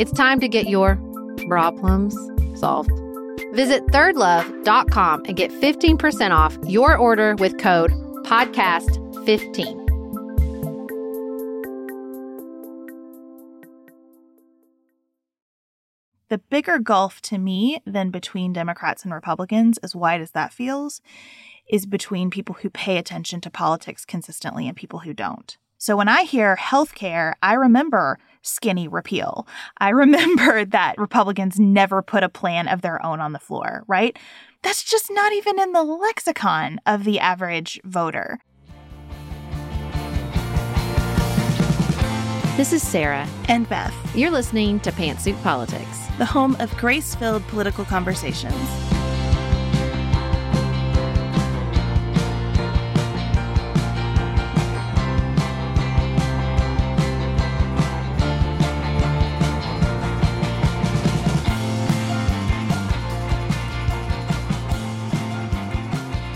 It's time to get your problems solved. Visit thirdlove.com and get 15% off your order with code podcast15. The bigger gulf to me than between Democrats and Republicans, as wide as that feels, is between people who pay attention to politics consistently and people who don't. So when I hear healthcare, I remember skinny repeal. I remember that Republicans never put a plan of their own on the floor, right? That's just not even in the lexicon of the average voter. This is Sarah. And Beth, You're listening to Pantsuit Politics. the home of grace filled political conversations.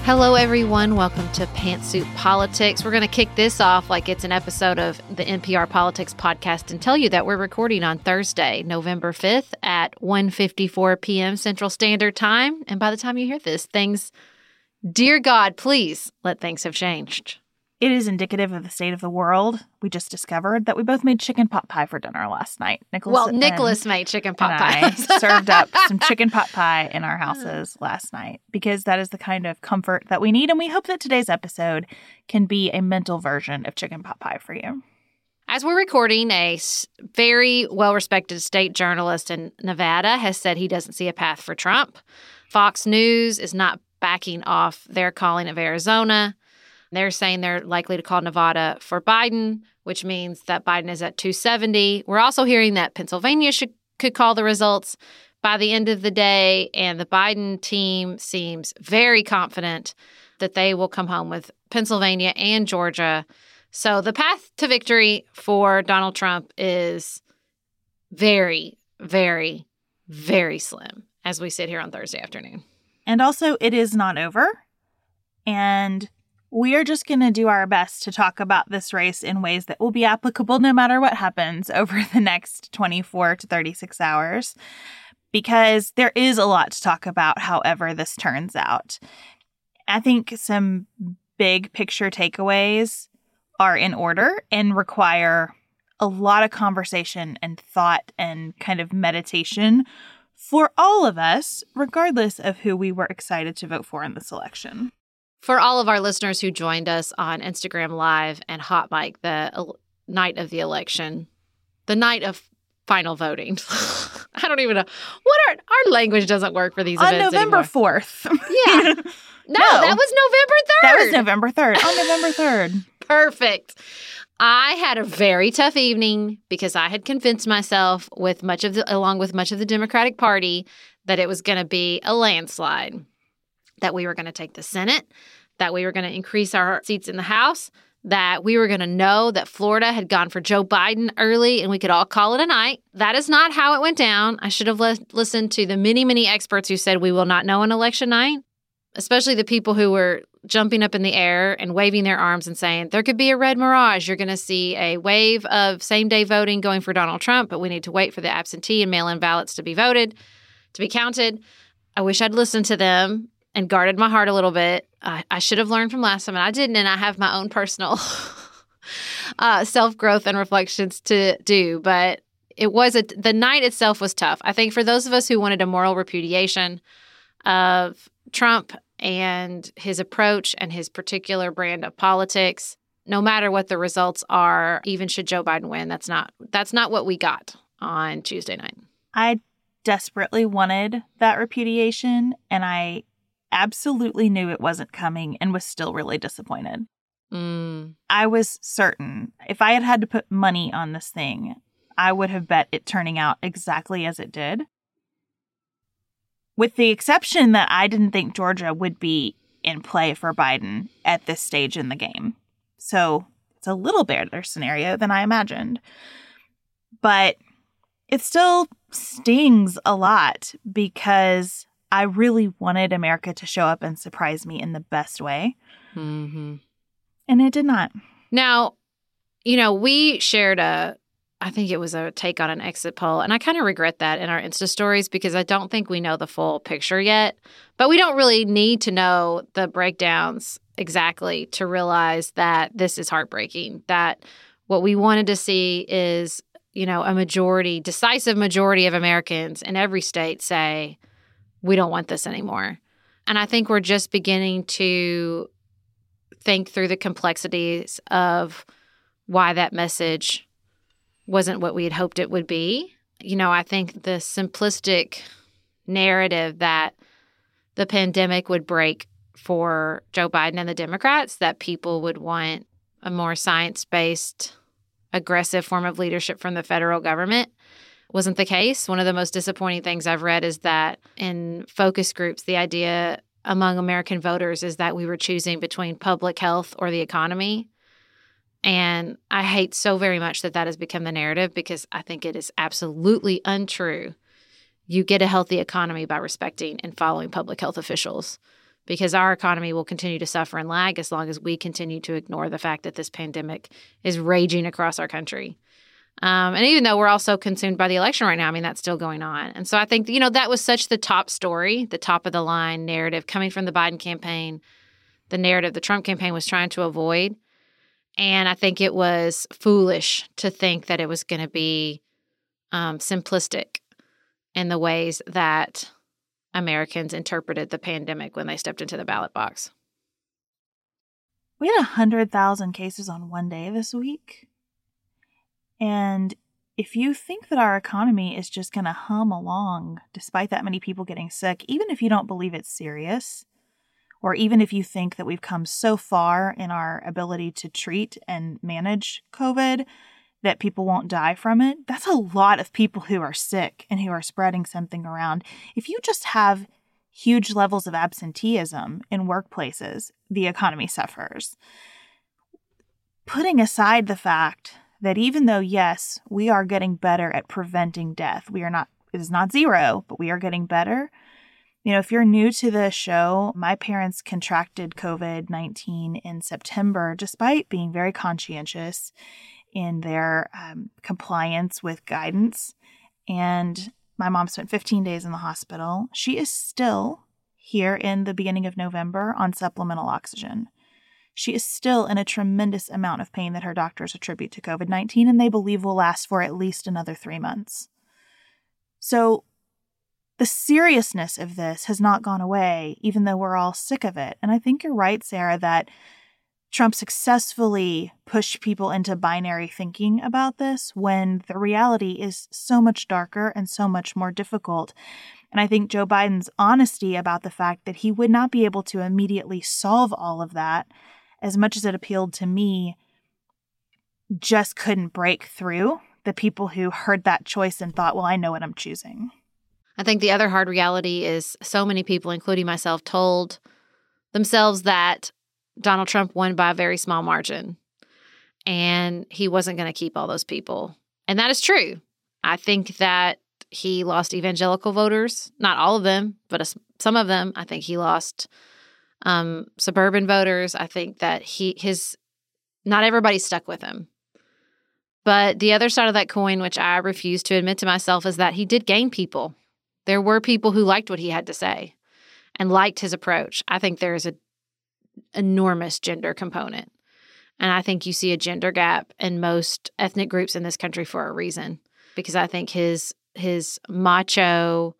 Hello, everyone. Welcome to Pantsuit Politics. We're going to kick this off like it's an episode of the NPR Politics podcast and tell you that we're recording on Thursday, November 5th at 1.54 p.m. Central Standard Time. And by the time you hear this, things, dear God, please let things have changed. It is indicative of the state of the world. We just discovered that we both made chicken pot pie for dinner last night. Nicholas Well, Nicholas made chicken pot and pie. I served up some chicken pot pie in our houses last night because that is the kind of comfort that we need. And we hope that today's episode can be a mental version of chicken pot pie for you. As we're recording, a very well respected state journalist in Nevada has said he doesn't see a path for Trump. Fox News is not backing off their calling of Arizona. They're saying they're likely to call Nevada for Biden, which means that Biden is at 270. We're also hearing that Pennsylvania should, could call the results by the end of the day. And the Biden team seems very confident that they will come home with Pennsylvania and Georgia. So the path to victory for Donald Trump is very, very, very slim as we sit here on Thursday afternoon. And also, it is not over. And we are just going to do our best to talk about this race in ways that will be applicable no matter what happens over the next 24 to 36 hours, because there is a lot to talk about, however, this turns out. I think some big picture takeaways are in order and require a lot of conversation and thought and kind of meditation for all of us, regardless of who we were excited to vote for in this election. For all of our listeners who joined us on Instagram Live and Hot Mic the night of the election, the night of final voting. I don't even know what our our language doesn't work for these events on November fourth. Yeah. No, No. that was November 3rd. that was November third. On November third. Perfect. I had a very tough evening because I had convinced myself with much of the along with much of the Democratic Party that it was going to be a landslide. That we were going to take the Senate, that we were going to increase our seats in the House, that we were going to know that Florida had gone for Joe Biden early and we could all call it a night. That is not how it went down. I should have le- listened to the many, many experts who said we will not know on election night, especially the people who were jumping up in the air and waving their arms and saying, there could be a red mirage. You're going to see a wave of same day voting going for Donald Trump, but we need to wait for the absentee and mail in ballots to be voted, to be counted. I wish I'd listened to them and guarded my heart a little bit. I, I should have learned from last time, and I didn't. And I have my own personal uh, self growth and reflections to do. But it was a, the night itself was tough. I think for those of us who wanted a moral repudiation of Trump and his approach and his particular brand of politics, no matter what the results are, even should Joe Biden win, that's not that's not what we got on Tuesday night. I desperately wanted that repudiation, and I absolutely knew it wasn't coming and was still really disappointed. Mm. I was certain if I had had to put money on this thing, I would have bet it turning out exactly as it did. With the exception that I didn't think Georgia would be in play for Biden at this stage in the game. So it's a little better scenario than I imagined. But it still stings a lot because I really wanted America to show up and surprise me in the best way. hmm And it did not. Now, you know, we shared a, I think it was a take on an exit poll, and I kind of regret that in our Insta stories because I don't think we know the full picture yet. But we don't really need to know the breakdowns exactly to realize that this is heartbreaking. That what we wanted to see is, you know, a majority, decisive majority of Americans in every state say, we don't want this anymore. And I think we're just beginning to think through the complexities of why that message wasn't what we had hoped it would be. You know, I think the simplistic narrative that the pandemic would break for Joe Biden and the Democrats, that people would want a more science based, aggressive form of leadership from the federal government wasn't the case. One of the most disappointing things I've read is that in focus groups, the idea among American voters is that we were choosing between public health or the economy. And I hate so very much that that has become the narrative because I think it is absolutely untrue. You get a healthy economy by respecting and following public health officials because our economy will continue to suffer and lag as long as we continue to ignore the fact that this pandemic is raging across our country. Um, and even though we're also consumed by the election right now, I mean, that's still going on. And so I think, you know, that was such the top story, the top of the line narrative coming from the Biden campaign, the narrative the Trump campaign was trying to avoid. And I think it was foolish to think that it was going to be um, simplistic in the ways that Americans interpreted the pandemic when they stepped into the ballot box. We had 100,000 cases on one day this week. And if you think that our economy is just going to hum along despite that many people getting sick, even if you don't believe it's serious, or even if you think that we've come so far in our ability to treat and manage COVID that people won't die from it, that's a lot of people who are sick and who are spreading something around. If you just have huge levels of absenteeism in workplaces, the economy suffers. Putting aside the fact that even though, yes, we are getting better at preventing death, we are not, it is not zero, but we are getting better. You know, if you're new to the show, my parents contracted COVID 19 in September despite being very conscientious in their um, compliance with guidance. And my mom spent 15 days in the hospital. She is still here in the beginning of November on supplemental oxygen. She is still in a tremendous amount of pain that her doctors attribute to COVID 19 and they believe will last for at least another three months. So, the seriousness of this has not gone away, even though we're all sick of it. And I think you're right, Sarah, that Trump successfully pushed people into binary thinking about this when the reality is so much darker and so much more difficult. And I think Joe Biden's honesty about the fact that he would not be able to immediately solve all of that, as much as it appealed to me, just couldn't break through the people who heard that choice and thought, well, I know what I'm choosing. I think the other hard reality is so many people, including myself, told themselves that Donald Trump won by a very small margin and he wasn't going to keep all those people. And that is true. I think that he lost evangelical voters, not all of them, but some of them. I think he lost um, suburban voters. I think that he his not everybody stuck with him. But the other side of that coin, which I refuse to admit to myself, is that he did gain people. There were people who liked what he had to say and liked his approach. I think there is a enormous gender component. And I think you see a gender gap in most ethnic groups in this country for a reason because I think his his macho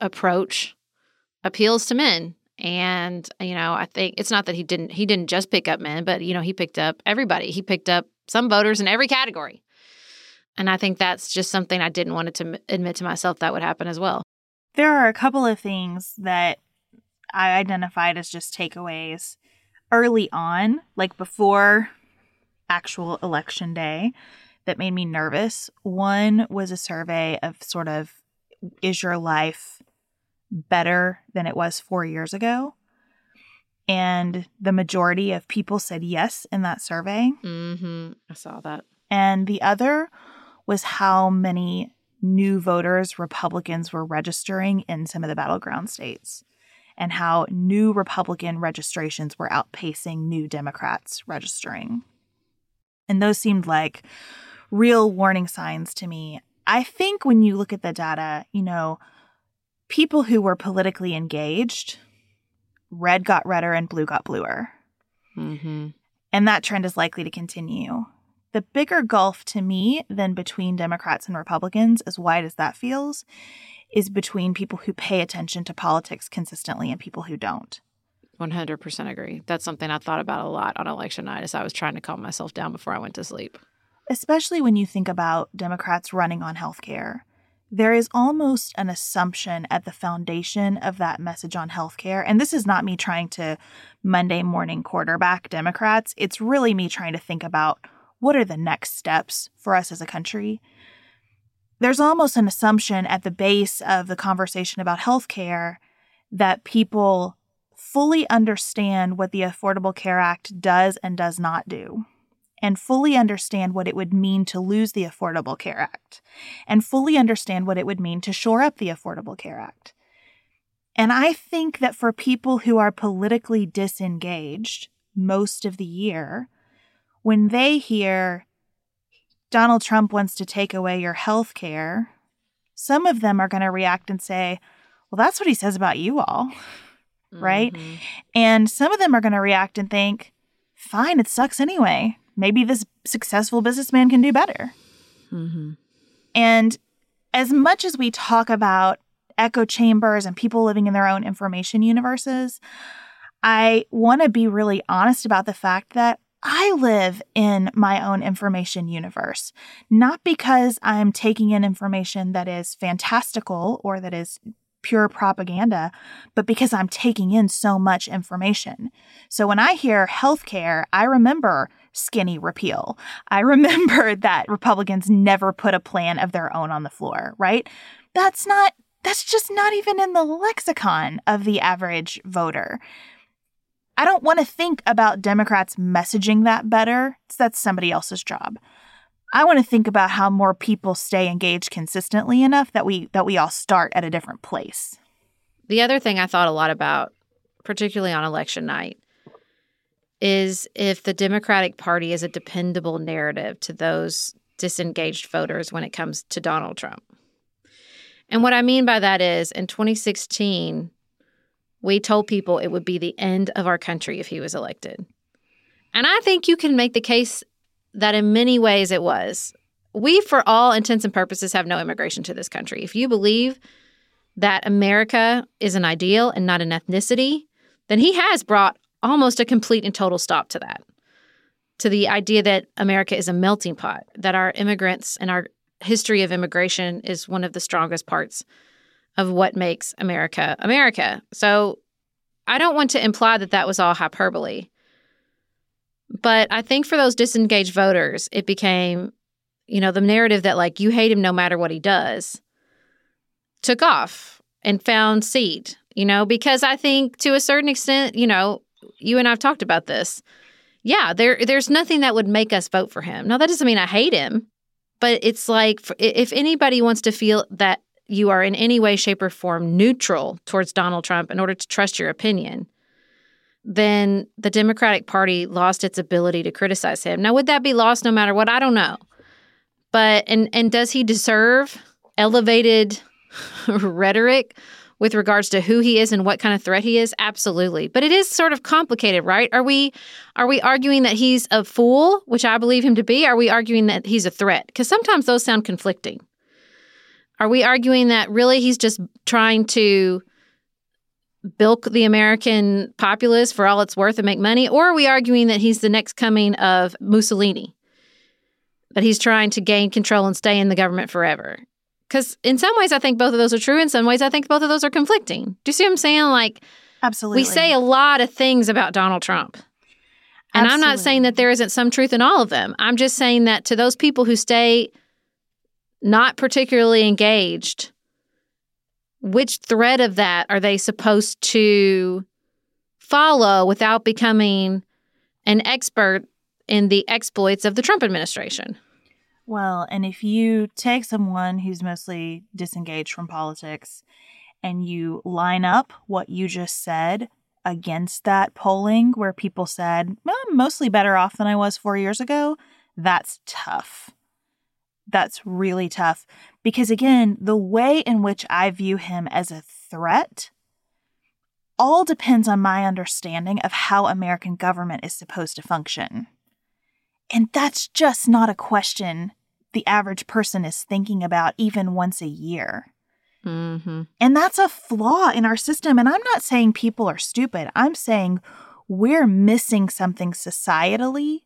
approach appeals to men. And you know, I think it's not that he didn't he didn't just pick up men, but you know, he picked up everybody. He picked up some voters in every category. And I think that's just something I didn't want to admit to myself that would happen as well. There are a couple of things that I identified as just takeaways early on, like before actual election day, that made me nervous. One was a survey of sort of, is your life better than it was four years ago? And the majority of people said yes in that survey. Mm-hmm. I saw that. And the other was how many new voters Republicans were registering in some of the battleground states and how new Republican registrations were outpacing new Democrats registering. And those seemed like real warning signs to me. I think when you look at the data, you know, people who were politically engaged, red got redder and blue got bluer. Mm-hmm. And that trend is likely to continue. The bigger gulf to me than between Democrats and Republicans, as wide as that feels, is between people who pay attention to politics consistently and people who don't. 100% agree. That's something I thought about a lot on election night as I was trying to calm myself down before I went to sleep. Especially when you think about Democrats running on healthcare. There is almost an assumption at the foundation of that message on healthcare. And this is not me trying to Monday morning quarterback Democrats. It's really me trying to think about what are the next steps for us as a country there's almost an assumption at the base of the conversation about healthcare that people fully understand what the Affordable Care Act does and does not do, and fully understand what it would mean to lose the Affordable Care Act, and fully understand what it would mean to shore up the Affordable Care Act. And I think that for people who are politically disengaged most of the year, when they hear Donald Trump wants to take away your health care, some of them are going to react and say, well, that's what he says about you all. Right. Mm-hmm. And some of them are going to react and think, fine, it sucks anyway. Maybe this successful businessman can do better. Mm-hmm. And as much as we talk about echo chambers and people living in their own information universes, I want to be really honest about the fact that I live in my own information universe, not because I'm taking in information that is fantastical or that is pure propaganda, but because I'm taking in so much information. So when I hear healthcare, I remember skinny repeal. I remember that Republicans never put a plan of their own on the floor, right? That's not, that's just not even in the lexicon of the average voter. I don't want to think about Democrats messaging that better. That's somebody else's job. I want to think about how more people stay engaged consistently enough that we that we all start at a different place. The other thing I thought a lot about, particularly on election night, is if the Democratic Party is a dependable narrative to those disengaged voters when it comes to Donald Trump. And what I mean by that is in 2016, we told people it would be the end of our country if he was elected. And I think you can make the case that in many ways it was. We, for all intents and purposes, have no immigration to this country. If you believe that America is an ideal and not an ethnicity, then he has brought almost a complete and total stop to that. To the idea that America is a melting pot, that our immigrants and our history of immigration is one of the strongest parts of what makes America America. So I don't want to imply that that was all hyperbole. But I think for those disengaged voters, it became, you know, the narrative that like you hate him no matter what he does took off and found seed, you know, because I think to a certain extent, you know, you and I've talked about this. Yeah, there there's nothing that would make us vote for him. Now that doesn't mean I hate him, but it's like if anybody wants to feel that you are in any way shape or form neutral towards Donald Trump in order to trust your opinion, then the Democratic Party lost its ability to criticize him. Now would that be lost no matter what? I don't know. But and and does he deserve elevated rhetoric with regards to who he is and what kind of threat he is? Absolutely. But it is sort of complicated right? Are we are we arguing that he's a fool which i believe him to be? Are we arguing that he's a threat? Because sometimes those sound conflicting. Are we arguing that really he's just trying to bilk the american populace for all it's worth and make money? Or are we arguing that he's the next coming of mussolini? That he's trying to gain control and stay in the government forever because in some ways, I think both of those are true. In some ways, I think both of those are conflicting. Do you see what I'm saying? Like, absolutely, we say a lot of things about Donald Trump. And absolutely. I'm not saying that there isn't some truth in all of them. I'm just saying that to those people who stay not particularly engaged, which thread of that are they supposed to follow without becoming an expert in the exploits of the Trump administration? Well, and if you take someone who's mostly disengaged from politics and you line up what you just said against that polling where people said, well, I'm mostly better off than I was four years ago, that's tough. That's really tough. Because again, the way in which I view him as a threat all depends on my understanding of how American government is supposed to function. And that's just not a question the average person is thinking about even once a year. Mm-hmm. And that's a flaw in our system. And I'm not saying people are stupid, I'm saying we're missing something societally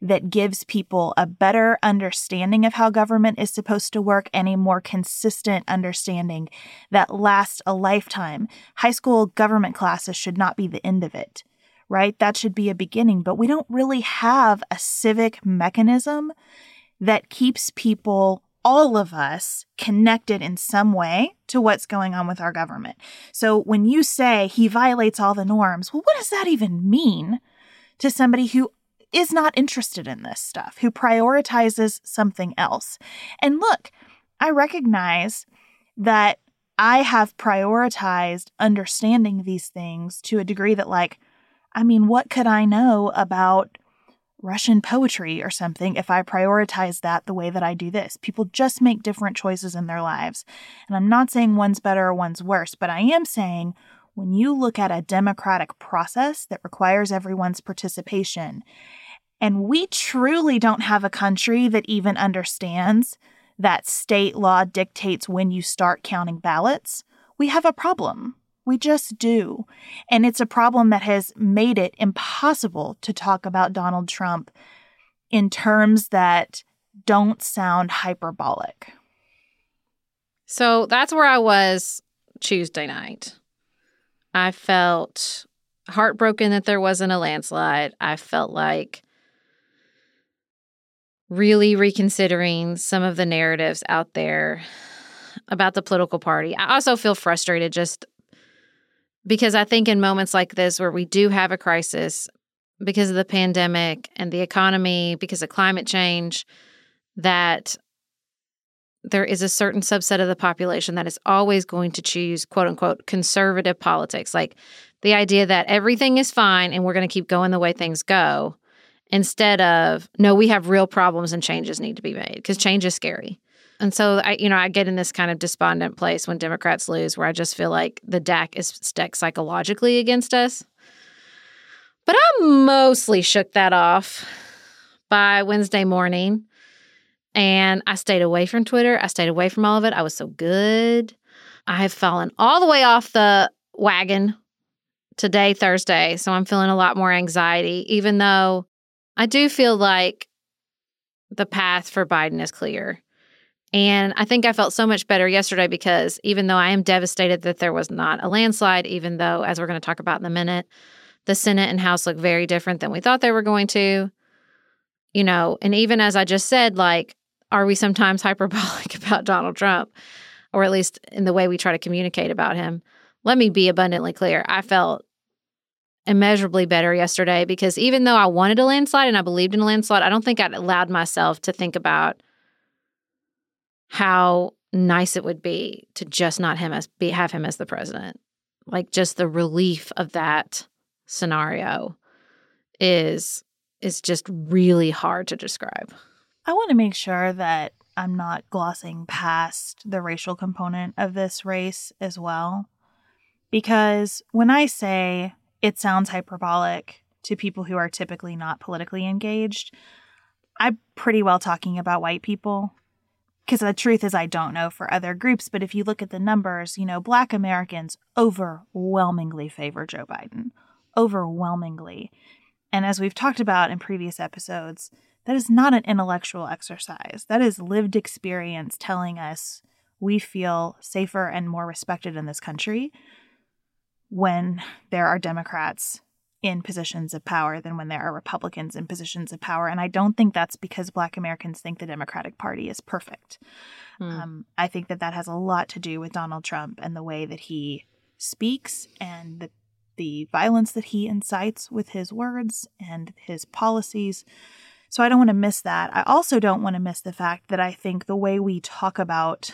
that gives people a better understanding of how government is supposed to work and a more consistent understanding that lasts a lifetime. High school government classes should not be the end of it right? That should be a beginning, but we don't really have a civic mechanism that keeps people, all of us, connected in some way to what's going on with our government. So when you say he violates all the norms, well, what does that even mean to somebody who is not interested in this stuff, who prioritizes something else? And look, I recognize that I have prioritized understanding these things to a degree that, like, I mean, what could I know about Russian poetry or something if I prioritize that the way that I do this? People just make different choices in their lives. And I'm not saying one's better or one's worse, but I am saying when you look at a democratic process that requires everyone's participation, and we truly don't have a country that even understands that state law dictates when you start counting ballots, we have a problem. We just do. And it's a problem that has made it impossible to talk about Donald Trump in terms that don't sound hyperbolic. So that's where I was Tuesday night. I felt heartbroken that there wasn't a landslide. I felt like really reconsidering some of the narratives out there about the political party. I also feel frustrated just because I think in moments like this, where we do have a crisis because of the pandemic and the economy, because of climate change, that there is a certain subset of the population that is always going to choose quote unquote conservative politics. Like the idea that everything is fine and we're going to keep going the way things go instead of, no, we have real problems and changes need to be made because change is scary. And so I, you know, I get in this kind of despondent place when Democrats lose, where I just feel like the deck is stacked psychologically against us. But I'm mostly shook that off by Wednesday morning. And I stayed away from Twitter. I stayed away from all of it. I was so good. I have fallen all the way off the wagon today, Thursday. So I'm feeling a lot more anxiety, even though I do feel like the path for Biden is clear. And I think I felt so much better yesterday because even though I am devastated that there was not a landslide, even though, as we're going to talk about in a minute, the Senate and House look very different than we thought they were going to, you know, and even as I just said, like, are we sometimes hyperbolic about Donald Trump, or at least in the way we try to communicate about him? Let me be abundantly clear. I felt immeasurably better yesterday because even though I wanted a landslide and I believed in a landslide, I don't think I'd allowed myself to think about how nice it would be to just not him as be have him as the president. Like just the relief of that scenario is is just really hard to describe. I want to make sure that I'm not glossing past the racial component of this race as well. Because when I say it sounds hyperbolic to people who are typically not politically engaged, I'm pretty well talking about white people because the truth is I don't know for other groups, but if you look at the numbers, you know, black Americans overwhelmingly favor Joe Biden. Overwhelmingly. And as we've talked about in previous episodes, that is not an intellectual exercise. That is lived experience telling us we feel safer and more respected in this country when there are Democrats in positions of power than when there are Republicans in positions of power. And I don't think that's because Black Americans think the Democratic Party is perfect. Mm. Um, I think that that has a lot to do with Donald Trump and the way that he speaks and the, the violence that he incites with his words and his policies. So I don't want to miss that. I also don't want to miss the fact that I think the way we talk about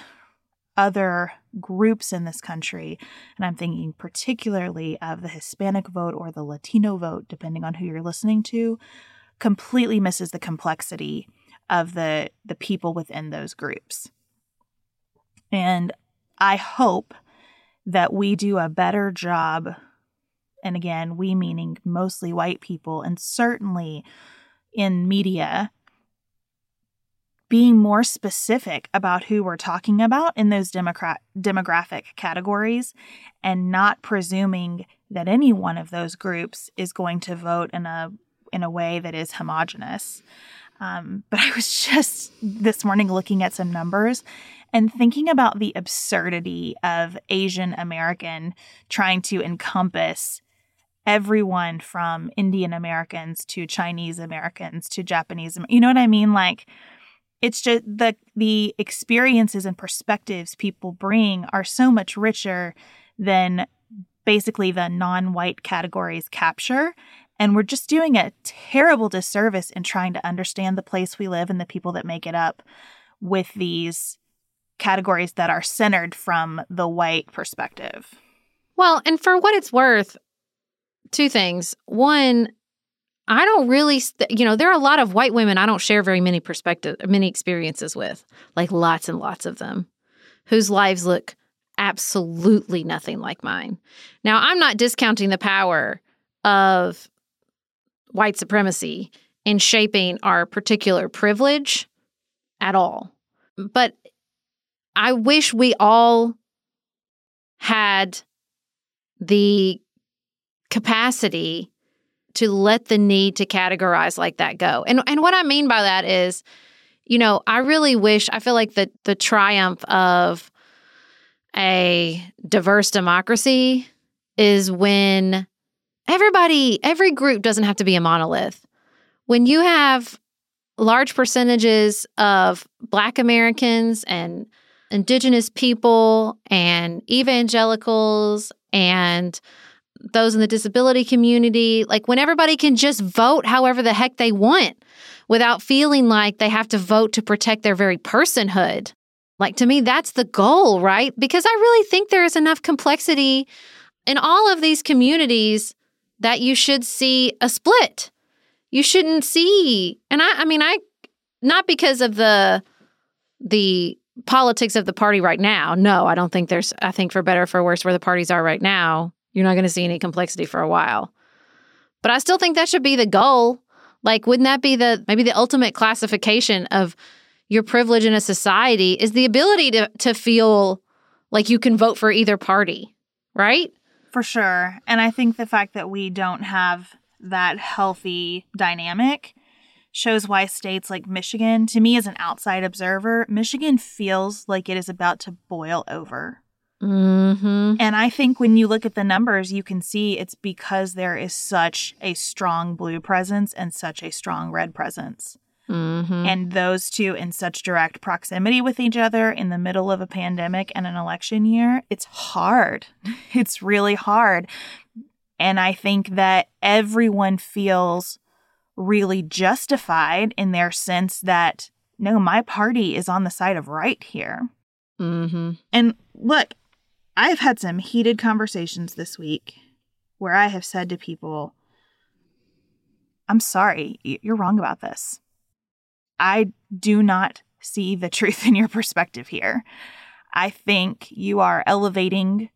other groups in this country, and I'm thinking particularly of the Hispanic vote or the Latino vote, depending on who you're listening to, completely misses the complexity of the the people within those groups. And I hope that we do a better job and again, we meaning mostly white people and certainly in media being more specific about who we're talking about in those demographic categories and not presuming that any one of those groups is going to vote in a in a way that is homogenous. Um, but I was just this morning looking at some numbers and thinking about the absurdity of Asian American trying to encompass everyone from Indian Americans to Chinese Americans to Japanese. You know what I mean? Like, it's just the the experiences and perspectives people bring are so much richer than basically the non-white categories capture and we're just doing a terrible disservice in trying to understand the place we live and the people that make it up with these categories that are centered from the white perspective. Well, and for what it's worth, two things. One, I don't really, you know, there are a lot of white women I don't share very many perspective, many experiences with, like lots and lots of them, whose lives look absolutely nothing like mine. Now, I'm not discounting the power of white supremacy in shaping our particular privilege at all. But I wish we all had the capacity to let the need to categorize like that go. And and what I mean by that is, you know, I really wish I feel like the the triumph of a diverse democracy is when everybody, every group doesn't have to be a monolith. When you have large percentages of Black Americans and Indigenous people and evangelicals and those in the disability community, like when everybody can just vote however the heck they want without feeling like they have to vote to protect their very personhood. Like to me, that's the goal, right? Because I really think there is enough complexity in all of these communities that you should see a split. You shouldn't see, and I, I mean, I, not because of the, the politics of the party right now. No, I don't think there's, I think for better or for worse, where the parties are right now, you're not going to see any complexity for a while. But I still think that should be the goal. Like, wouldn't that be the maybe the ultimate classification of your privilege in a society is the ability to to feel like you can vote for either party, right? For sure. And I think the fact that we don't have that healthy dynamic shows why states like Michigan, to me as an outside observer, Michigan feels like it is about to boil over. Mm-hmm. And I think when you look at the numbers, you can see it's because there is such a strong blue presence and such a strong red presence. Mm-hmm. And those two in such direct proximity with each other in the middle of a pandemic and an election year, it's hard. It's really hard. And I think that everyone feels really justified in their sense that no, my party is on the side of right here. mm-hmm. And look, I've had some heated conversations this week where I have said to people, I'm sorry, you're wrong about this. I do not see the truth in your perspective here. I think you are elevating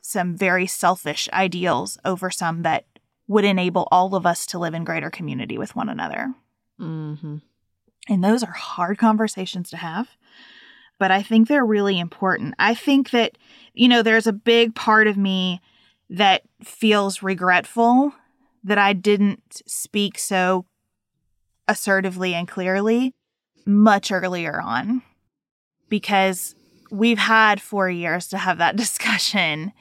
some very selfish ideals over some that would enable all of us to live in greater community with one another. Mm-hmm. And those are hard conversations to have, but I think they're really important. I think that, you know, there's a big part of me that feels regretful that I didn't speak so assertively and clearly much earlier on because we've had four years to have that discussion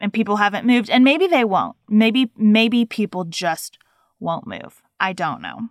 and people haven't moved and maybe they won't. Maybe maybe people just won't move. I don't know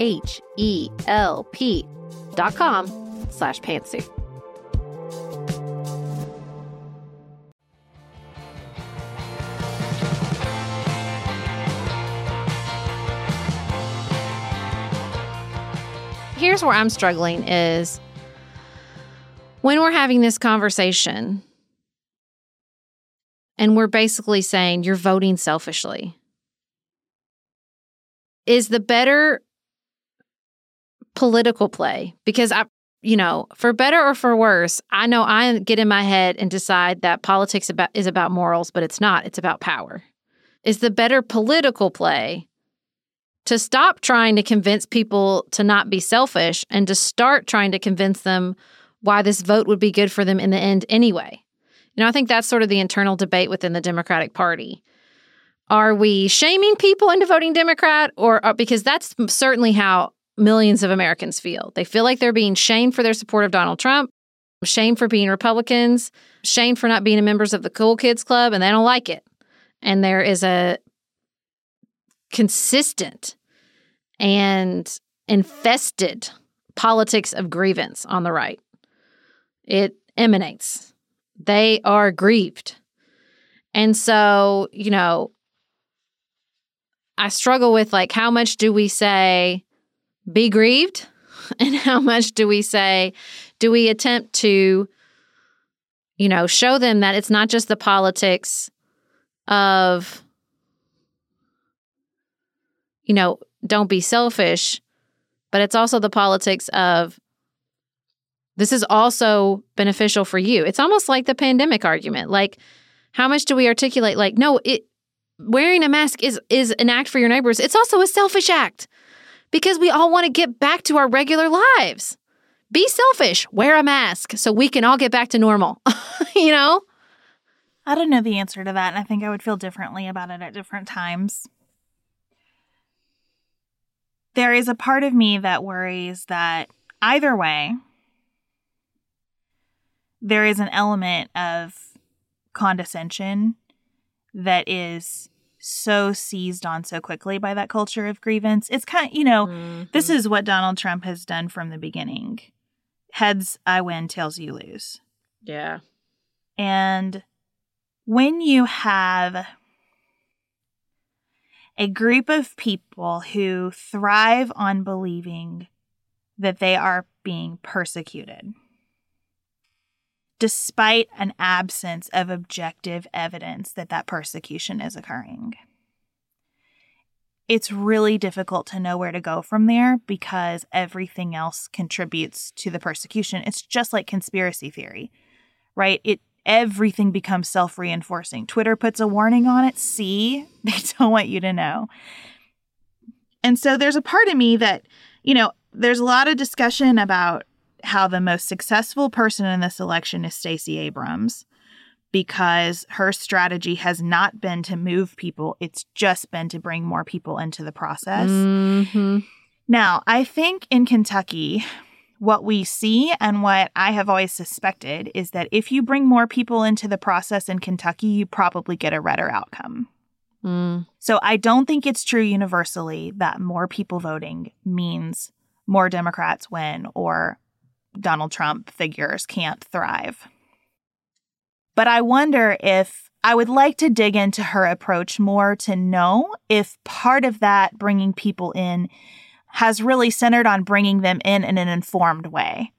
H-E-L-P dot com slash pantsuit. Here's where I'm struggling is when we're having this conversation and we're basically saying you're voting selfishly is the better political play because I you know, for better or for worse, I know I get in my head and decide that politics about, is about morals, but it's not. It's about power. Is the better political play to stop trying to convince people to not be selfish and to start trying to convince them why this vote would be good for them in the end anyway. You know, I think that's sort of the internal debate within the Democratic Party. Are we shaming people into voting Democrat or uh, because that's certainly how millions of Americans feel. They feel like they're being shamed for their support of Donald Trump, shamed for being Republicans, shamed for not being members of the Cool Kids Club, and they don't like it. And there is a consistent and infested politics of grievance on the right. It emanates. They are grieved. And so, you know, I struggle with like how much do we say be grieved? And how much do we say, do we attempt to, you know, show them that it's not just the politics of, you know, don't be selfish, but it's also the politics of this is also beneficial for you. It's almost like the pandemic argument. Like, how much do we articulate? Like, no, it wearing a mask is is an act for your neighbors. It's also a selfish act because we all want to get back to our regular lives. Be selfish, wear a mask so we can all get back to normal, you know? I don't know the answer to that, and I think I would feel differently about it at different times. There is a part of me that worries that either way, there is an element of condescension that is so seized on so quickly by that culture of grievance. It's kind of, you know, mm-hmm. this is what Donald Trump has done from the beginning. Heads I win, tails you lose. Yeah. And when you have a group of people who thrive on believing that they are being persecuted, despite an absence of objective evidence that that persecution is occurring. It's really difficult to know where to go from there because everything else contributes to the persecution. It's just like conspiracy theory, right? It everything becomes self-reinforcing. Twitter puts a warning on it, see, they don't want you to know. And so there's a part of me that, you know, there's a lot of discussion about how the most successful person in this election is Stacey Abrams because her strategy has not been to move people, it's just been to bring more people into the process. Mm-hmm. Now, I think in Kentucky, what we see and what I have always suspected is that if you bring more people into the process in Kentucky, you probably get a redder outcome. Mm. So I don't think it's true universally that more people voting means more Democrats win or Donald Trump figures can't thrive. But I wonder if I would like to dig into her approach more to know if part of that bringing people in has really centered on bringing them in in an informed way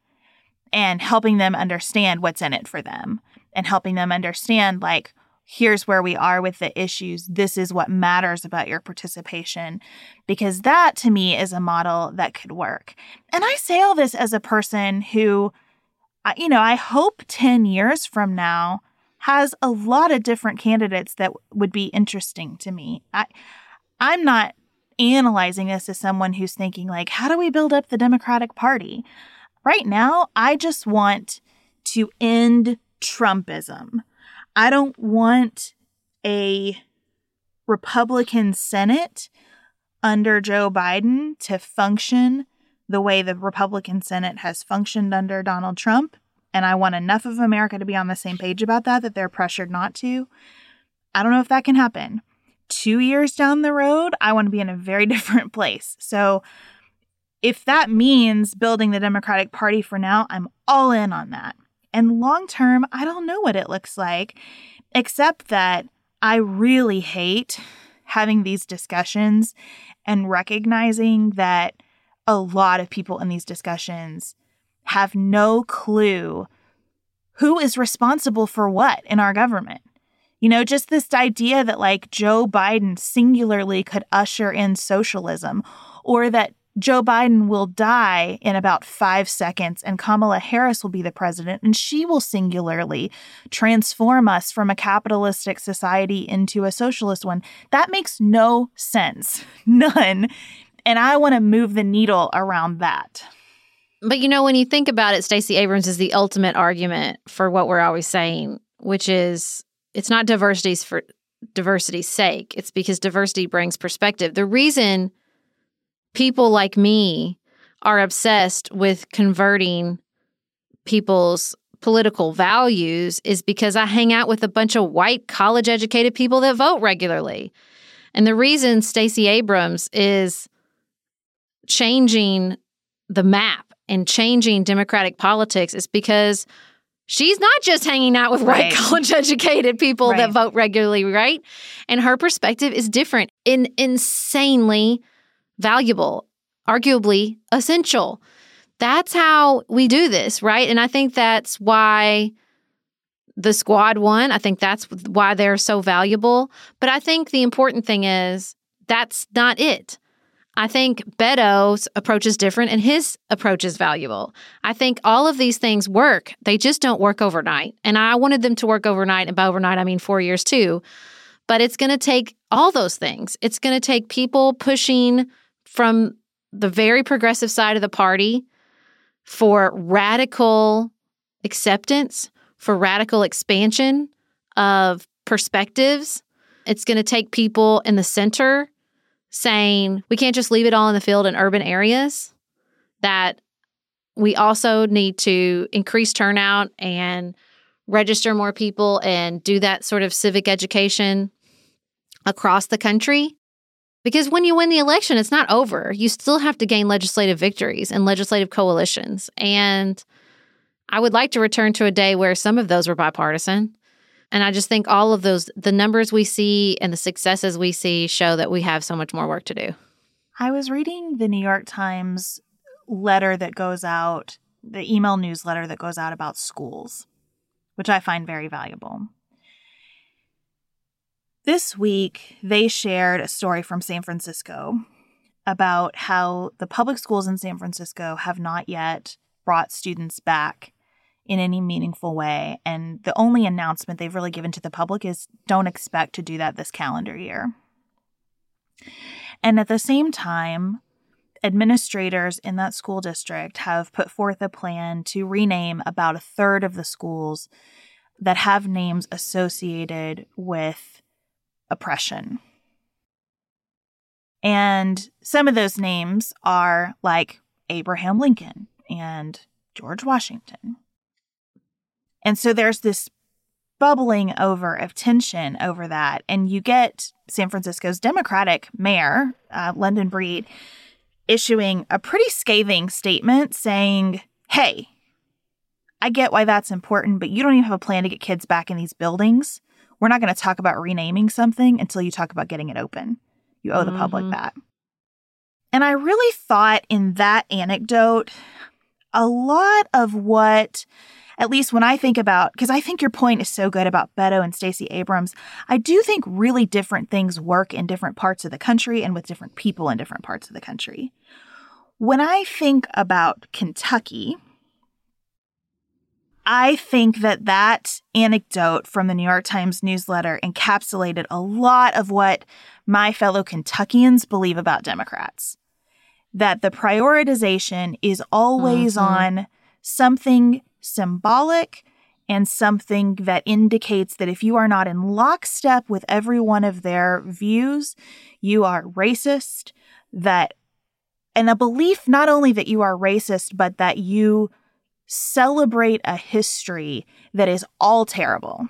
and helping them understand what's in it for them and helping them understand, like, here's where we are with the issues. This is what matters about your participation. Because that to me is a model that could work. And I say all this as a person who, you know, I hope 10 years from now has a lot of different candidates that would be interesting to me. I, I'm not analyzing this as someone who's thinking, like, how do we build up the Democratic Party? Right now, I just want to end Trumpism. I don't want a Republican Senate under Joe Biden to function the way the Republican Senate has functioned under Donald Trump. And I want enough of America to be on the same page about that that they're pressured not to. I don't know if that can happen. Two years down the road, I want to be in a very different place. So if that means building the Democratic Party for now, I'm all in on that. And long term, I don't know what it looks like, except that I really hate having these discussions and recognizing that a lot of people in these discussions have no clue who is responsible for what in our government. You know, just this idea that like Joe Biden singularly could usher in socialism or that Joe Biden will die in about five seconds and Kamala Harris will be the president, and she will singularly transform us from a capitalistic society into a socialist one. That makes no sense. None. And I want to move the needle around that. But you know, when you think about it, Stacey Abrams is the ultimate argument for what we're always saying, which is it's not diversity's for diversity's sake. It's because diversity brings perspective. The reason people like me are obsessed with converting people's political values is because I hang out with a bunch of white college educated people that vote regularly. And the reason Stacey Abrams is changing the map and changing democratic politics is because she's not just hanging out with right. white college educated people right. that vote regularly, right? And her perspective is different in insanely valuable, arguably essential. That's how we do this, right? And I think that's why the squad won. I think that's why they're so valuable. But I think the important thing is that's not it. I think Beto's approach is different and his approach is valuable. I think all of these things work. They just don't work overnight. And I wanted them to work overnight. And by overnight, I mean four years too. But it's going to take all those things. It's going to take people pushing from the very progressive side of the party for radical acceptance, for radical expansion of perspectives. It's going to take people in the center saying we can't just leave it all in the field in urban areas, that we also need to increase turnout and register more people and do that sort of civic education across the country. Because when you win the election, it's not over. You still have to gain legislative victories and legislative coalitions. And I would like to return to a day where some of those were bipartisan. And I just think all of those, the numbers we see and the successes we see show that we have so much more work to do. I was reading the New York Times letter that goes out, the email newsletter that goes out about schools, which I find very valuable. This week, they shared a story from San Francisco about how the public schools in San Francisco have not yet brought students back in any meaningful way. And the only announcement they've really given to the public is don't expect to do that this calendar year. And at the same time, administrators in that school district have put forth a plan to rename about a third of the schools that have names associated with oppression. And some of those names are like Abraham Lincoln and George Washington. And so there's this bubbling over of tension over that. And you get San Francisco's Democratic mayor, uh, London Breed, issuing a pretty scathing statement saying, hey, I get why that's important, but you don't even have a plan to get kids back in these buildings we're not going to talk about renaming something until you talk about getting it open. You owe the mm-hmm. public that. And I really thought in that anecdote, a lot of what, at least when I think about, because I think your point is so good about Beto and Stacey Abrams, I do think really different things work in different parts of the country and with different people in different parts of the country. When I think about Kentucky, I think that that anecdote from the New York Times newsletter encapsulated a lot of what my fellow Kentuckians believe about Democrats. That the prioritization is always mm-hmm. on something symbolic and something that indicates that if you are not in lockstep with every one of their views, you are racist, that and a belief not only that you are racist, but that you celebrate a history that is all terrible.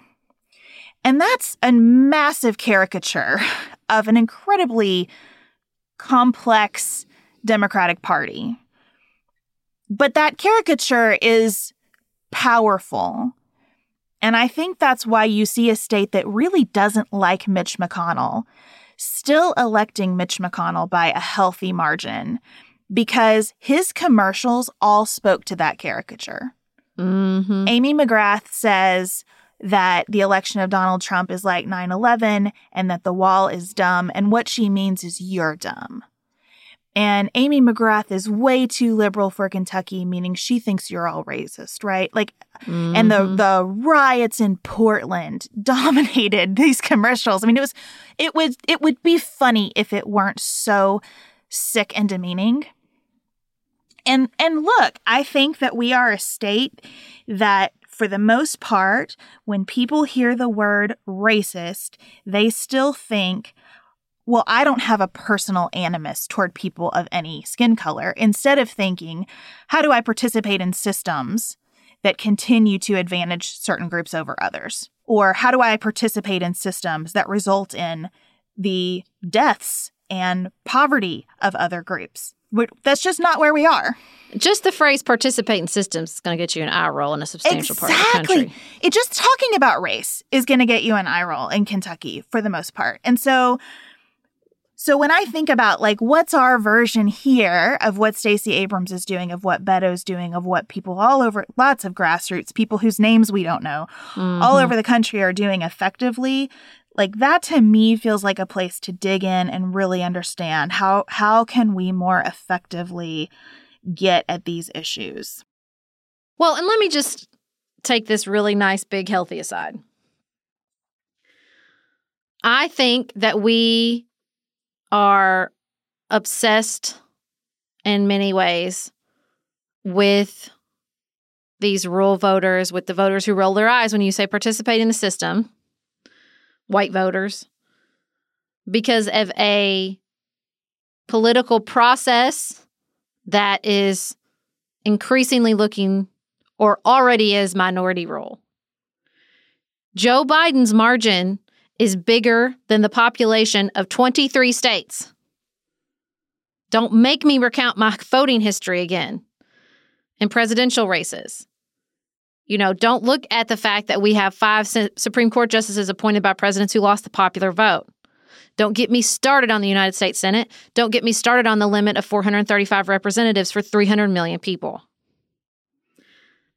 And that's a massive caricature of an incredibly complex Democratic Party. But that caricature is powerful. And I think that's why you see a state that really doesn't like Mitch McConnell still electing Mitch McConnell by a healthy margin because his commercials all spoke to that caricature. Mm-hmm. Amy McGrath says that the election of Donald Trump is like 9 11 and that the wall is dumb. And what she means is you're dumb. And Amy McGrath is way too liberal for Kentucky, meaning she thinks you're all racist, right? Like, mm-hmm. and the Mm-hmm. the riots in Portland dominated these commercials. I mean, it was, it was, it would be funny if it weren't so sick and demeaning. And and look, I think that we are a state that for the most part, when people hear the word racist, they still think, well, I don't have a personal animus toward people of any skin color. Instead of thinking, how do I participate in systems that continue to advantage certain groups over others? Or how do I participate in systems that result in the deaths and poverty of other groups? That's just not where we are. Just the phrase participate in systems is going to get you an eye roll in a substantial exactly. part of the country. Exactly. It just talking about race is going to get you an eye roll in Kentucky for the most part. And so so when I think about like what's our version here of what Stacey Abrams is doing, of what Beto's doing, of what people all over lots of grassroots people whose names we don't know Mm-hmm. all over the country are doing effectively, like that to me feels like a place to dig in and really understand how how can we more effectively get at these issues. Well, and let me just take this really nice, big, healthy aside. I think that we are obsessed in many ways with these rural voters, with the voters who roll their eyes when you say participate in the system, white voters, because of a political process that is increasingly looking or already is minority rule. Joe Biden's margin is bigger than the population of 23 states. Don't make me recount my voting history again in presidential races. You know, don't look at the fact that we have five Supreme Court justices appointed by presidents who lost the popular vote. Don't get me started on the United States Senate. Don't get me started on the limit of 435 representatives for 300 million people.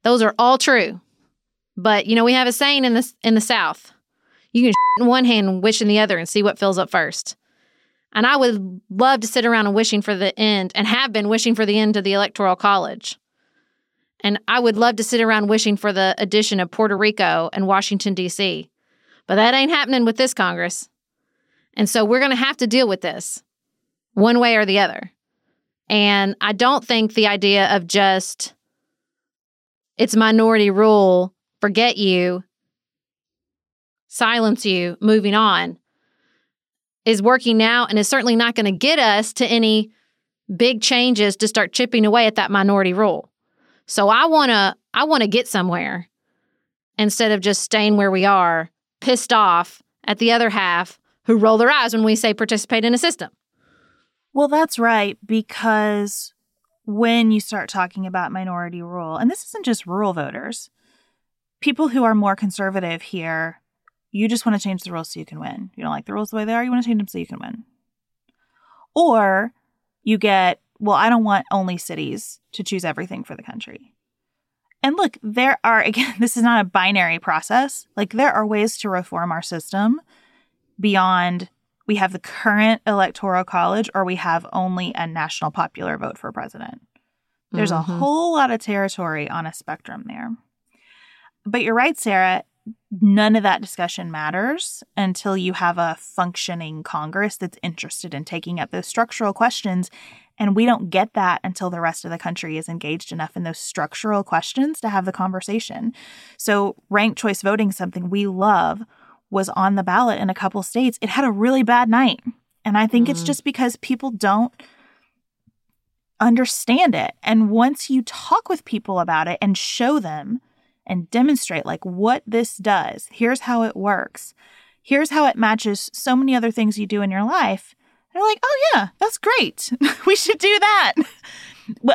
Those are all true. But, you know, we have a saying in the, in the South you can in one hand and wish in the other and see what fills up first. And I would love to sit around and wishing for the end and have been wishing for the end of the Electoral College. And I would love to sit around wishing for the addition of Puerto Rico and Washington, D.C. But that ain't happening with this Congress. And so we're going to have to deal with this one way or the other. And I don't think the idea of just it's minority rule, forget you, silence you, moving on, is working now and is certainly not going to get us to any big changes to start chipping away at that minority rule. So I want to I want to get somewhere instead of just staying where we are, pissed off at the other half who roll their eyes when we say participate in a system. Well, that's right because when you start talking about minority rule, and this isn't just rural voters, people who are more conservative here, you just want to change the rules so you can win. You don't like the rules the way they are, you want to change them so you can win. Or you get, well, I don't want only cities to choose everything for the country. And look, there are, again, this is not a binary process. Like, there are ways to reform our system beyond we have the current electoral college or we have only a national popular vote for president. There's Mhm. a whole lot of territory on a spectrum there. But you're right, Sarah. None of that discussion matters until you have a functioning Congress that's interested in taking up those structural questions. And we don't get that until the rest of the country is engaged enough in those structural questions to have the conversation. So, ranked choice voting, something we love, was on the ballot in a couple states. It had a really bad night. And I think it's Mm. just because people don't understand it. And once you talk with people about it and show them and demonstrate like what this does, here's how it works, here's how it matches so many other things you do in your life, they're like, oh, yeah, that's great. we should do that.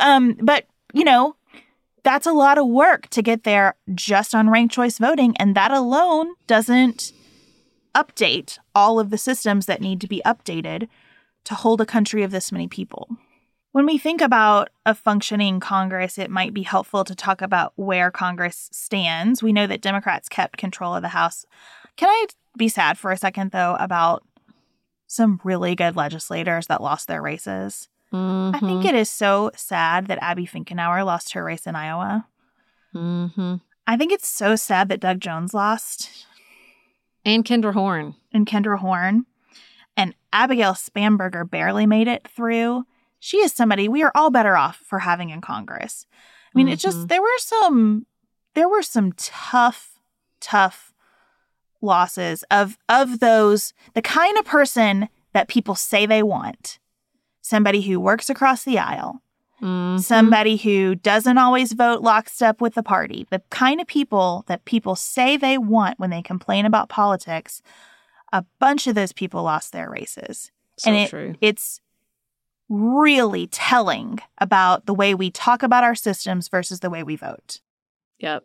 um, but, you know, that's a lot of work to get there just on ranked choice voting. And that alone doesn't update all of the systems that need to be updated to hold a country of this many people. When we think about a functioning Congress, it might be helpful to talk about where Congress stands. We know that Democrats kept control of the House. Can I be sad for a second, though, about some really good legislators that lost their races? Mm-hmm. I think mm-hmm. it is so sad that Abby Finkenauer lost her race in Iowa. Mm-hmm. I think it's so sad that Doug Jones lost. And Kendra Horn. And Kendra Horn. And Abigail Spanberger barely made it through. She is somebody we are all better off for having in Congress. I mean, mm-hmm. it just there were some there were some tough, tough losses of of those the kind of person that people say they want somebody who works across the aisle, mm-hmm. somebody who doesn't always vote lockstep with the party, the kind of people that people say they want when they complain about politics. A bunch of those people lost their races. So and it, true. it's really telling about the way we talk about our systems versus the way we vote. Yep.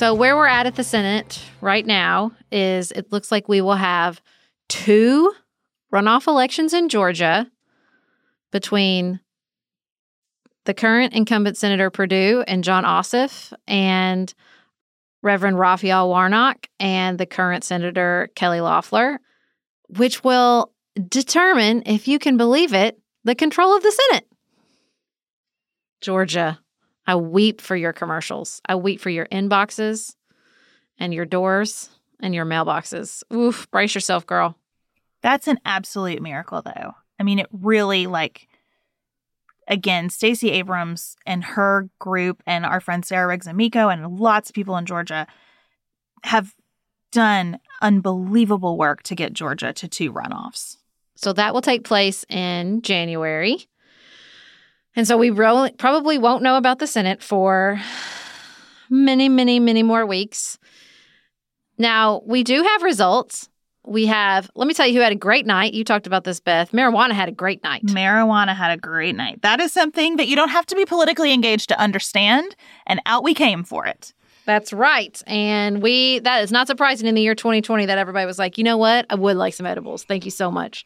So, where we're at at the Senate right now is it looks like we will have two runoff elections in Georgia between the current incumbent Senator Perdue and Jon Ossoff and Reverend Raphael Warnock and the current Senator Kelly Loeffler, which will determine, if you can believe it, the control of the Senate. Georgia, I weep for your commercials. I weep for your inboxes and your doors and your mailboxes. Oof, brace yourself, girl. That's an absolute miracle, though. I mean, it really, like, again, Stacey Abrams and her group and our friend Sarah Riggs Amico and lots of people in Georgia have done unbelievable work to get Georgia to two runoffs. So that will take place in January. And so we ro- probably won't know about the Senate for many, many, many more weeks. Now, we do have results. We have, let me tell you who had a great night. You talked about this, Beth. Marijuana had a great night. Marijuana had a great night. That is something that you don't have to be politically engaged to understand, and out we came for it. That's right. And we, that is not surprising in the year 2020 that everybody was like, you know what? I would like some edibles. Thank you so much.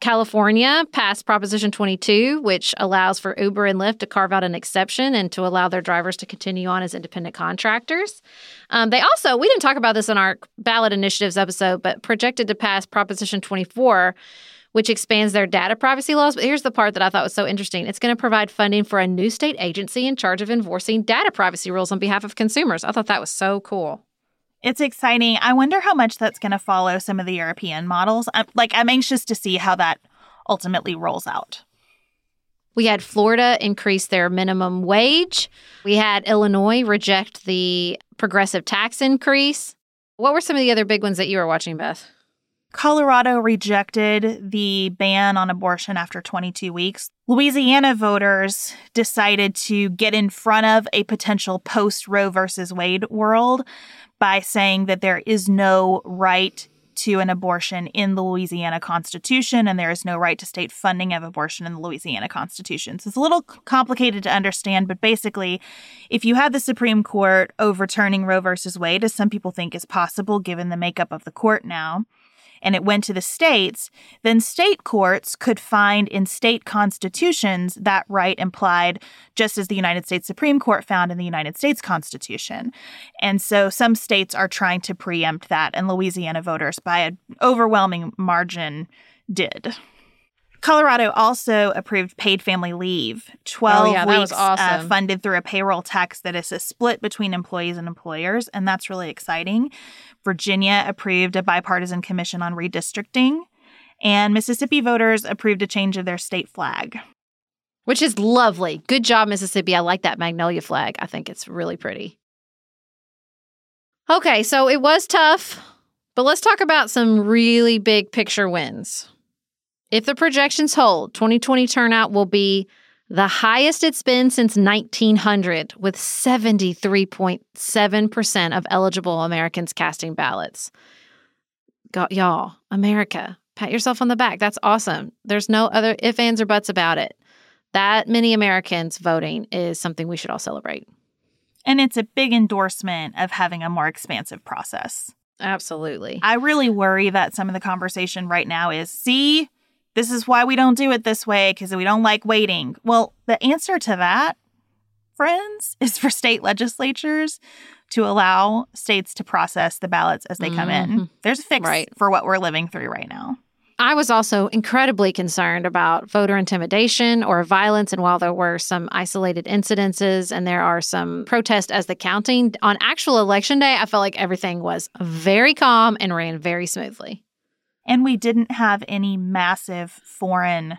California passed Proposition 22, which allows for Uber and Lyft to carve out an exception and to allow their drivers to continue on as independent contractors. Um, they also, we didn't talk about this in our ballot initiatives episode, but projected to pass Proposition 24, which expands their data privacy laws. But here's the part that I thought was so interesting it's going to provide funding for a new state agency in charge of enforcing data privacy rules on behalf of consumers. I thought that was so cool. It's exciting. I wonder how much that's going to follow some of the European models. I'm, like, I'm anxious to see how that ultimately rolls out. We had Florida increase their minimum wage. We had Illinois reject the progressive tax increase. What were some of the other big ones that you were watching, Beth? Colorado rejected the ban on abortion after 22 weeks. Louisiana voters decided to get in front of a potential post Roe versus Wade world by saying that there is no right to an abortion in the Louisiana Constitution, and there is no right to state funding of abortion in the Louisiana Constitution. So it's a little complicated to understand, but basically, if you had the Supreme Court overturning Roe versus Wade, as some people think is possible given the makeup of the court now, and it went to the states, then state courts could find in state constitutions that right implied, just as the United States Supreme Court found in the United States Constitution. And so some states are trying to preempt that, and Louisiana voters, by an overwhelming margin, did. Colorado also approved paid family leave, 12 Oh, yeah, that was weeks uh, funded through a payroll tax that is a split between employees and employers, and that's really exciting. Virginia approved a bipartisan commission on redistricting, and Mississippi voters approved a change of their state flag. Which is lovely. Good job, Mississippi. I like that magnolia flag. I think it's really pretty. Okay, so it was tough, but let's talk about some really big picture wins. If the projections hold, 2020 turnout will be the highest it's been since 1900, with 73.7% of eligible Americans casting ballots. Got y'all, America, pat yourself on the back. That's awesome. There's no other if, ands, or buts about it. That many Americans voting is something we should all celebrate. And it's a big endorsement of having a more expansive process. Absolutely. I really worry that some of the conversation right now is see, this is why we don't do it this way because we don't like waiting. Well, the answer to that, friends, is for state legislatures to allow states to process the ballots as they come in. Mhm. There's a fix Right. for what we're living through right now. I was also incredibly concerned about voter intimidation or violence. And while there were some isolated incidences and there are some protests as the counting, on actual election day, I felt like everything was very calm and ran very smoothly. And we didn't have any massive foreign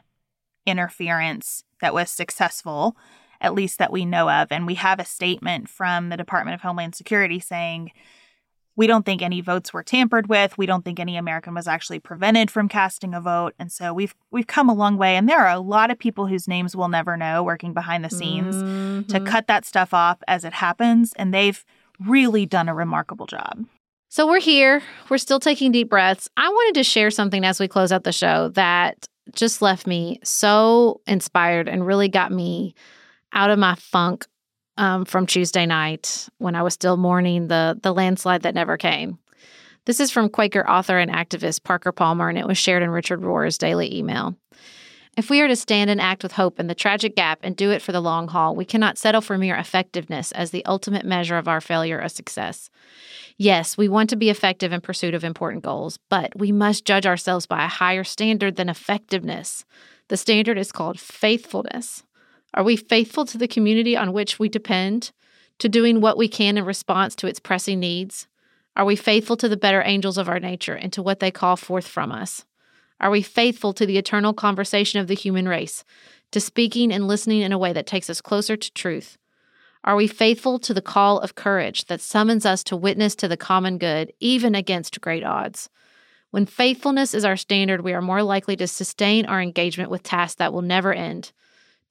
interference that was successful, at least that we know of. And we have a statement from the Department of Homeland Security saying, we don't think any votes were tampered with. We don't think any American was actually prevented from casting a vote. And so we've we've come a long way. And there are a lot of people whose names we'll never know working behind the scenes to Mhm. cut that stuff off as it happens. And they've really done a remarkable job. So we're here. We're still taking deep breaths. I wanted to share something as we close out the show that just left me so inspired and really got me out of my funk um, from Tuesday night when I was still mourning the the landslide that never came. This is from Quaker author and activist Parker Palmer, and it was shared in Richard Rohr's daily email. If we are to stand and act with hope in the tragic gap and do it for the long haul, we cannot settle for mere effectiveness as the ultimate measure of our failure or success. Yes, we want to be effective in pursuit of important goals, but we must judge ourselves by a higher standard than effectiveness. The standard is called faithfulness. Are we faithful to the community on which we depend, to doing what we can in response to its pressing needs? Are we faithful to the better angels of our nature and to what they call forth from us? Are we faithful to the eternal conversation of the human race, to speaking and listening in a way that takes us closer to truth? Are we faithful to the call of courage that summons us to witness to the common good, even against great odds? When faithfulness is our standard, we are more likely to sustain our engagement with tasks that will never end,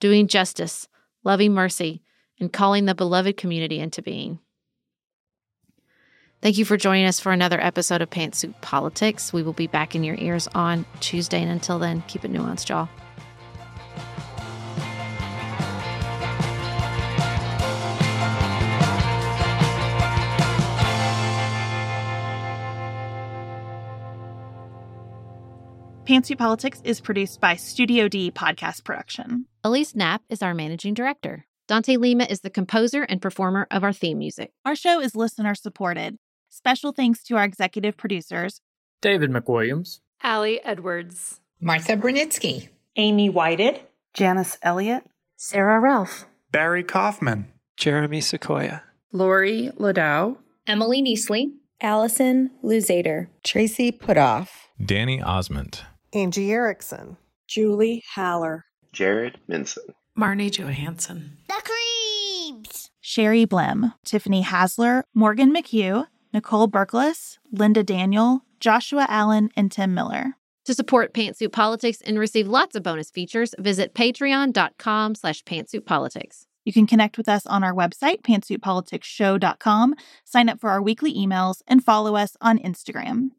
doing justice, loving mercy, and calling the beloved community into being. Thank you for joining us for another episode of Pantsuit Politics. We will be back in your ears on Tuesday. And until then, keep it nuanced, y'all. Pantsuit Politics is produced by Studio D Podcast Production. Elise Knapp is our managing director. Dante Lima is the composer and performer of our theme music. Our show is listener supported. Special thanks to our executive producers. David McWilliams, Allie Edwards, Martha Brunitsky, Amy Whited, Janice Elliott, Sarah Ralph, Barry Kaufman, Jeremy Sequoia, Lori Ladow, Emily Neasley, Allison Luzader, Tracy Putoff, Danny Osmond, Angie Erickson, Julie Haller, Jared Minson, Marnie Johansson, The Creeps, Sherry Blim, Tiffany Hasler, Morgan McHugh, Nicole Berkles, Linda Daniel, Joshua Allen, and Tim Miller. To support Pantsuit Politics and receive lots of bonus features, visit patreon.com slash pantsuitpolitics. You can connect with us on our website, pantsuitpoliticsshow.com, sign up for our weekly emails, and follow us on Instagram.